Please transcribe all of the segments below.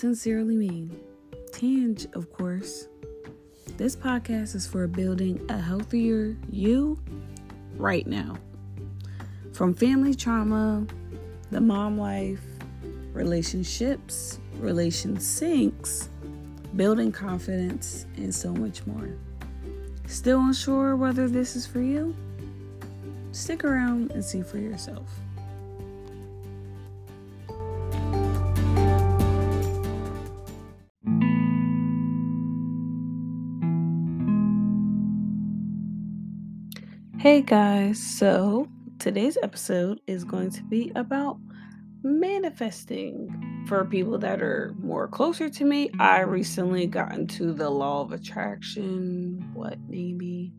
sincerely mean. Tanj, of course. This podcast is for building a healthier you right now. From family trauma, the mom life, relationships, relation sinks, building confidence, and so much more. Still unsure whether this is for you? Stick around and see for yourself. Hey guys, so today's episode is going to be about manifesting. For people that are more closer to me, I recently got into the law of attraction, what maybe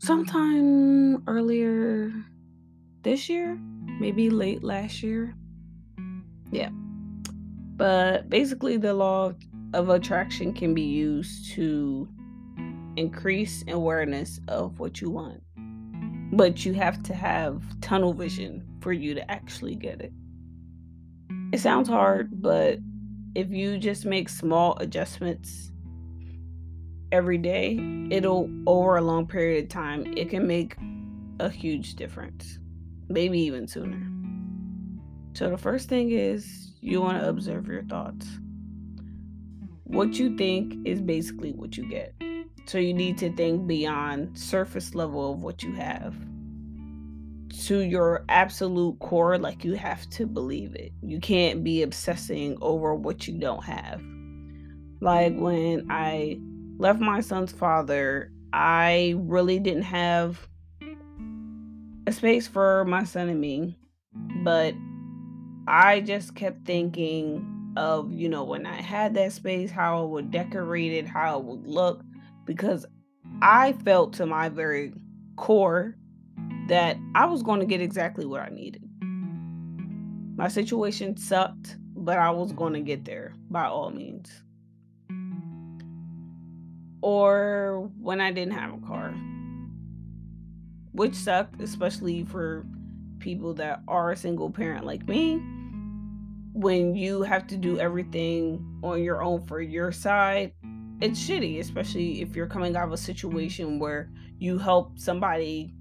sometime earlier this year, maybe late last year. Yeah. But basically, the law of attraction can be used to increase awareness of what you want. But you have to have tunnel vision for you to actually get it. It sounds hard, but if you just make small adjustments every day, it'll over a long period of time, it can make a huge difference. Maybe even sooner. So the first thing is you want to observe your thoughts. What you think is basically what you get. So you need to think beyond surface level of what you have to your absolute core like you have to believe it. You can't be obsessing over what you don't have. Like when I left my son's father, I really didn't have a space for my son and me, but I just kept thinking of, you know, when I had that space, how I would decorate it, how it would look because I felt to my very core that I was going to get exactly what I needed. My situation sucked, but I was going to get there by all means. Or when I didn't have a car, which sucked, especially for people that are a single parent like me. When you have to do everything on your own for your side, it's shitty, especially if you're coming out of a situation where you help somebody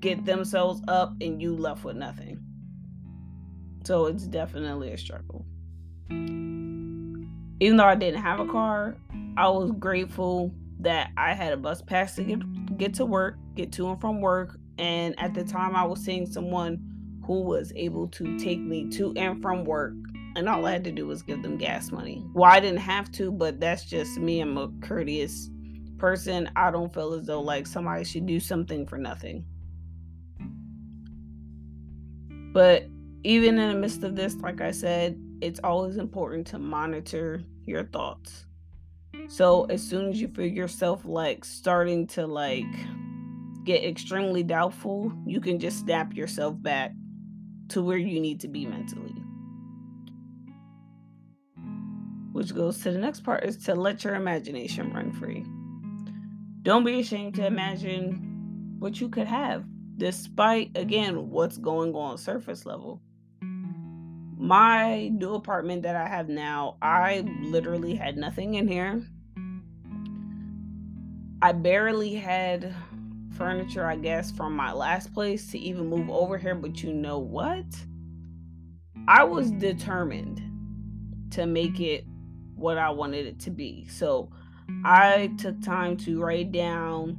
get themselves up and you left with nothing. So it's definitely a struggle. Even though I didn't have a car, I was grateful that I had a bus pass to get, get to work, get to and from work. And at the time, I was seeing someone who was able to take me to and from work and all I had to do was give them gas money. Well, I didn't have to, but that's just me. I'm a courteous person. I don't feel as though like somebody should do something for nothing. But even in the midst of this, like I said, it's always important to monitor your thoughts. So as soon as you feel yourself like starting to like get extremely doubtful, you can just snap yourself back to where you need to be mentally. Which goes to the next part is to let your imagination run free. Don't be ashamed to imagine what you could have, despite, again, what's going on surface level. My new apartment that I have now, I literally had nothing in here. I barely had furniture, I guess, from my last place to even move over here, but you know what? I was determined to make it what I wanted it to be. So I took time to write down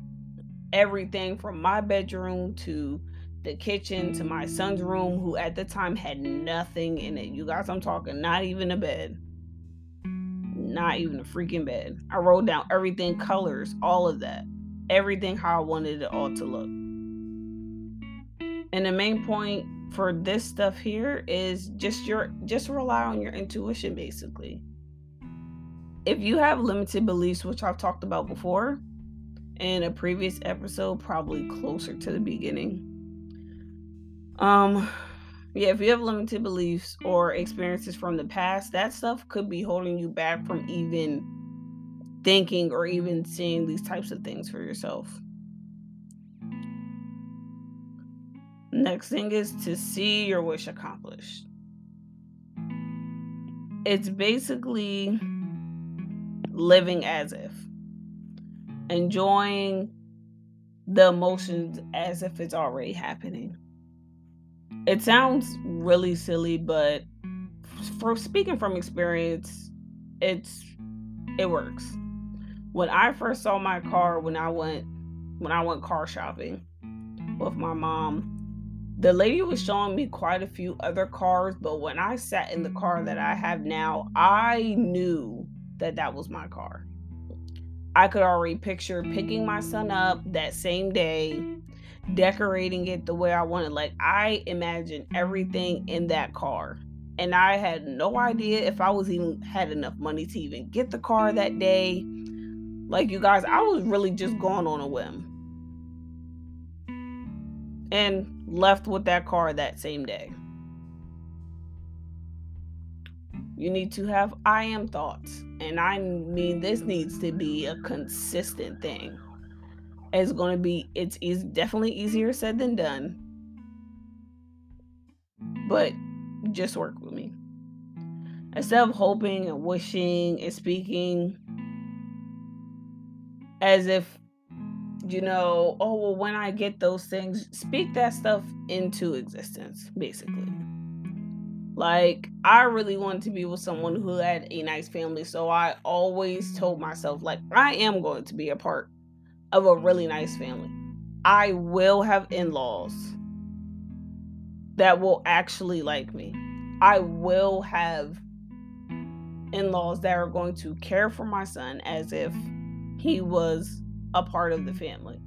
everything from my bedroom to the kitchen to my son's room, who at the time had nothing in it. You guys, I'm talking not even a bed, not even a freaking bed. I wrote down everything, colors, all of that, everything how I wanted it all to look. And the main point for this stuff here is just your just rely on your intuition basically if you have limited beliefs, which I've talked about before in a previous episode, probably closer to the beginning. Um, yeah, if you have limited beliefs or experiences from the past, that stuff could be holding you back from even thinking or even seeing these types of things for yourself. Next thing is to see your wish accomplished. it's basically living as if, enjoying the emotions as if it's already happening. It sounds really silly, but for speaking from experience, it's it works. When I first saw my car when I went when I went car shopping with my mom, the lady was showing me quite a few other cars, but when I sat in the car that I have now, I knew that that was my car. I could already picture picking my son up that same day, decorating it the way I wanted. Like, I imagined everything in that car. And I had no idea if I was even had enough money to even get the car that day. Like, you guys, I was really just going on a whim and left with that car that same day. You need to have I am thoughts. And I mean, this needs to be a consistent thing. It's going to be, it's, it's definitely easier said than done. But just work with me. Instead of hoping and wishing and speaking as if you know, oh, well, when I get those things, speak that stuff into existence, basically. Like, I really wanted to be with someone who had a nice family. So I always told myself, like, I am going to be a part of a really nice family. I will have in laws that will actually like me. I will have in laws that are going to care for my son as if he was a part of the family.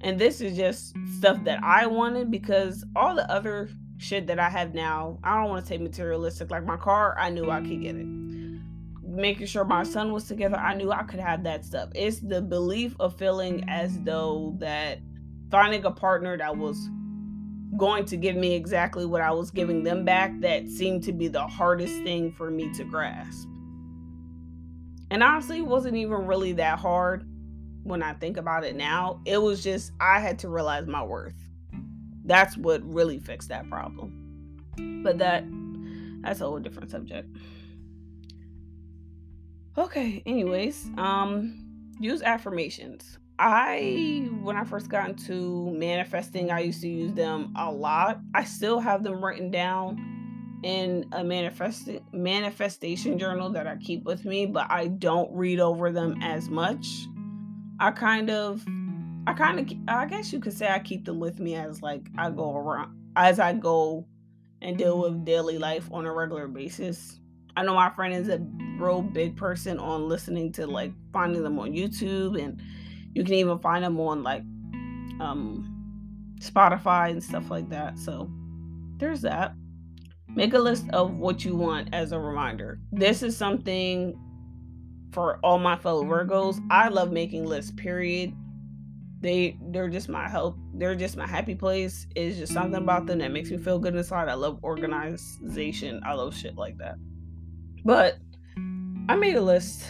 And this is just stuff that I wanted because all the other shit that I have now, I don't want to say materialistic. Like my car, I knew I could get it. Making sure my son was together, I knew I could have that stuff. It's the belief of feeling as though that finding a partner that was going to give me exactly what I was giving them back that seemed to be the hardest thing for me to grasp. And honestly, it wasn't even really that hard when I think about it now. It was just I had to realize my worth. That's what really fixed that problem. But that that's a whole different subject. Okay, anyways, um use affirmations. I when I first got into manifesting, I used to use them a lot. I still have them written down in a manifest manifestation journal that I keep with me, but I don't read over them as much I kind of I kind of I guess you could say I keep them with me as like I go around as I go and deal with daily life on a regular basis. I know my friend is a real big person on listening to like finding them on YouTube and you can even find them on like um Spotify and stuff like that. So there's that. Make a list of what you want as a reminder. This is something for all my fellow Virgos. I love making lists, period. They they're just my help. They're just my happy place. It's just something about them that makes me feel good inside. I love organization. I love shit like that. But I made a list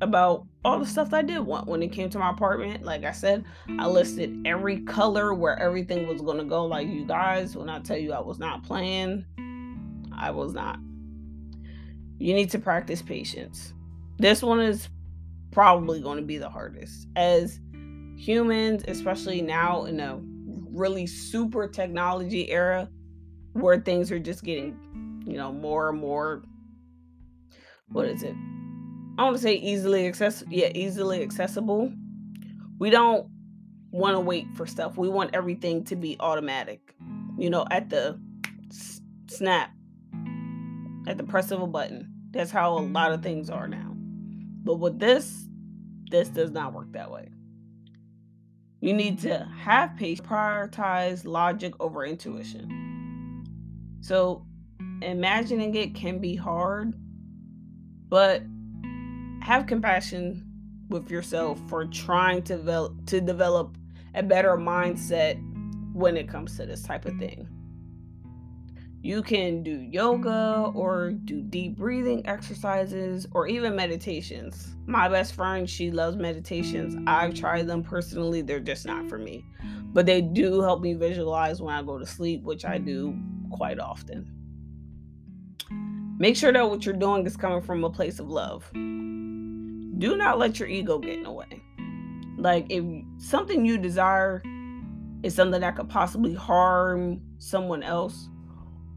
about all the stuff I did want when it came to my apartment. Like I said, I listed every color where everything was gonna go. Like you guys, when I tell you I was not playing, I was not. You need to practice patience. This one is probably going to be the hardest. As humans, especially now in a really super technology era where things are just getting, you know, more and more what is it? I want to say easily accessible. Yeah, easily accessible. We don't want to wait for stuff. We want everything to be automatic. You know, at the snap, at the press of a button. That's how a lot of things are now. But with this, this does not work that way. You need to have patience, prioritize logic over intuition. So, imagining it can be hard, but have compassion with yourself for trying to develop to develop a better mindset when it comes to this type of thing. You can do yoga or do deep breathing exercises or even meditations. My best friend, she loves meditations. I've tried them personally, they're just not for me. But they do help me visualize when I go to sleep, which I do quite often. Make sure that what you're doing is coming from a place of love. Do not let your ego get in the way. Like, if something you desire is something that could possibly harm someone else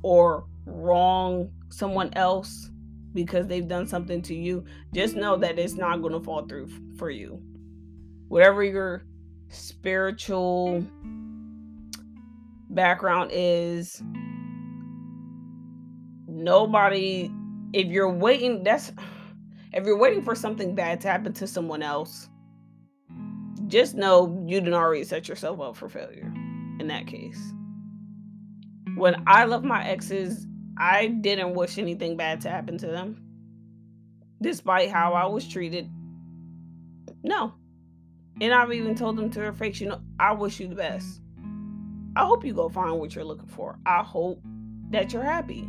or wrong someone else because they've done something to you, just know that it's not going to fall through for you. Whatever your spiritual background is, nobody, if you're waiting, that's if you're waiting for something bad to happen to someone else, just know you didn't already set yourself up for failure in that case. When I love my exes, I didn't wish anything bad to happen to them. Despite how I was treated. No. And I've even told them to their face, you know, I wish you the best. I hope you go find what you're looking for. I hope that you're happy.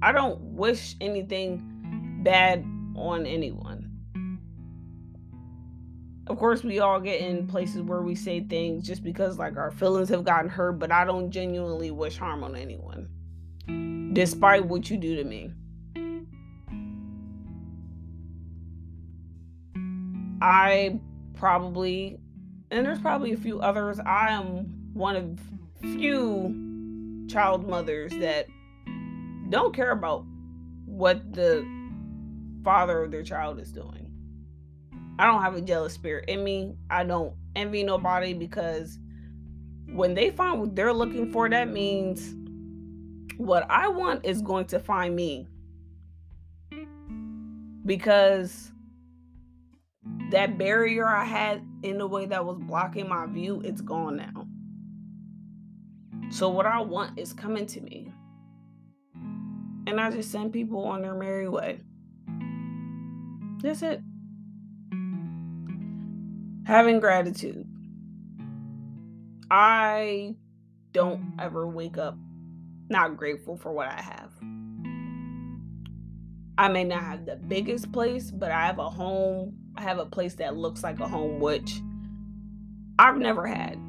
I don't wish anything bad on anyone. Of course, we all get in places where we say things just because like our feelings have gotten hurt, but I don't genuinely wish harm on anyone. Despite what you do to me. I probably and there's probably a few others. I am one of few child mothers that don't care about what the father of their child is doing. I don't have a jealous spirit in me. I don't envy nobody because when they find what they're looking for, that means what I want is going to find me. Because that barrier I had in the way that was blocking my view, it's gone now. So what I want is coming to me. And I just send people on their merry way. That's it. Having gratitude. I don't ever wake up not grateful for what I have. I may not have the biggest place, but I have a home. I have a place that looks like a home, which I've never had.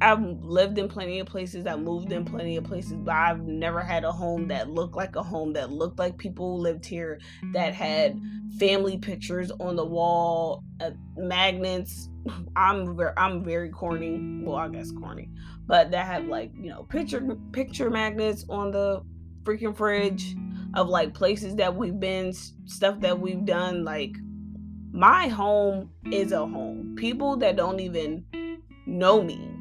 I've lived in plenty of places. I've moved in plenty of places, but I've never had a home that looked like a home that looked like people who lived here, that had family pictures on the wall, uh, magnets. I'm very, I'm very corny. Well, I guess corny, but that have like you know picture picture magnets on the freaking fridge of like places that we've been, stuff that we've done. Like my home is a home. People that don't even know me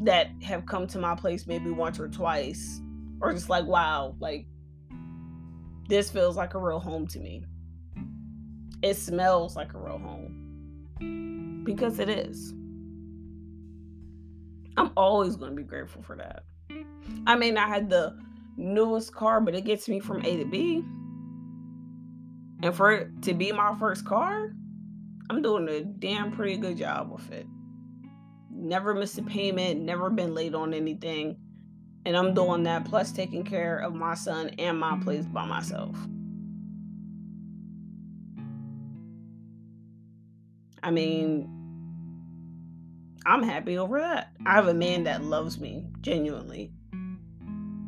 that have come to my place maybe once or twice or just like wow like this feels like a real home to me. It smells like a real home. Because it is. I'm always going to be grateful for that. I may not have the newest car but it gets me from a to b. And for it to be my first car i'm doing a damn pretty good job with it never missed a payment, never been late on anything. And I'm doing that plus taking care of my son and my place by myself. I mean, I'm happy over that. I have a man that loves me genuinely.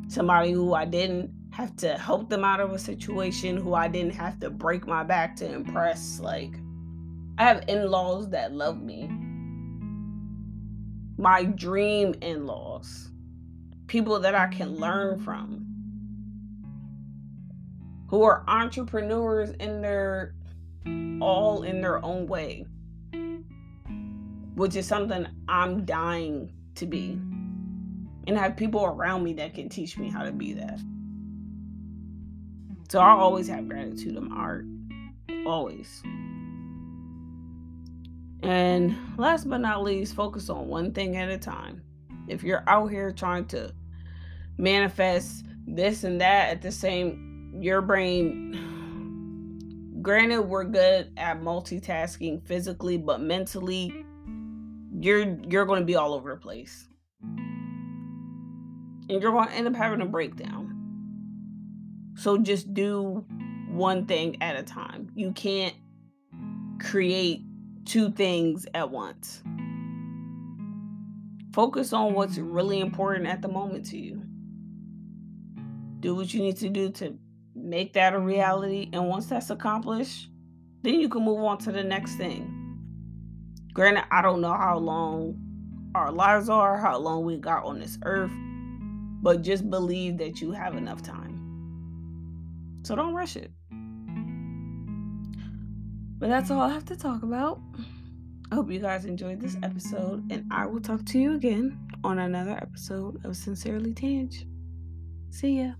Somebody who I didn't have to help them out of a situation, who I didn't have to break my back to impress. Like, I have in laws that love me my dream in laws, people that I can learn from, who are entrepreneurs in their all in their own way, which is something I'm dying to be. And have people around me that can teach me how to be that. So I always have gratitude in my art. Always. And last but not least, focus on one thing at a time. If you're out here trying to manifest this and that at the same your brain granted we're good at multitasking physically but mentally you're you're going to be all over the place. And you're going to end up having a breakdown. So just do one thing at a time. You can't create two things at once. Focus on what's really important at the moment to you. do what you need to do to make that a reality. And once that's accomplished, then you can move on to the next thing. Granted, I don't know how long our lives are, how long we got on this earth, but just believe that you have enough time. So don't rush it. But that's all I have to talk about. I hope you guys enjoyed this episode, and I will talk to you again on another episode of Sincerely Tanj. See ya.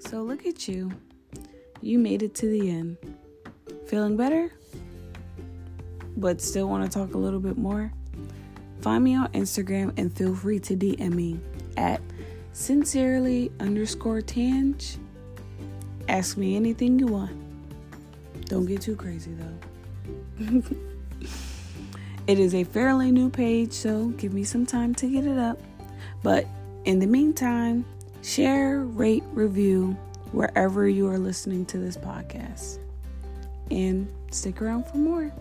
So look at you. You made it to the end. Feeling better? But still want to talk a little bit more? Find me on Instagram and feel free to DM me at sincerely underscore tanj. Ask me anything you want. Don't get too crazy though. it is a fairly new page, so give me some time to get it up. But in the meantime, share, rate, review wherever you are listening to this podcast. And stick around for more.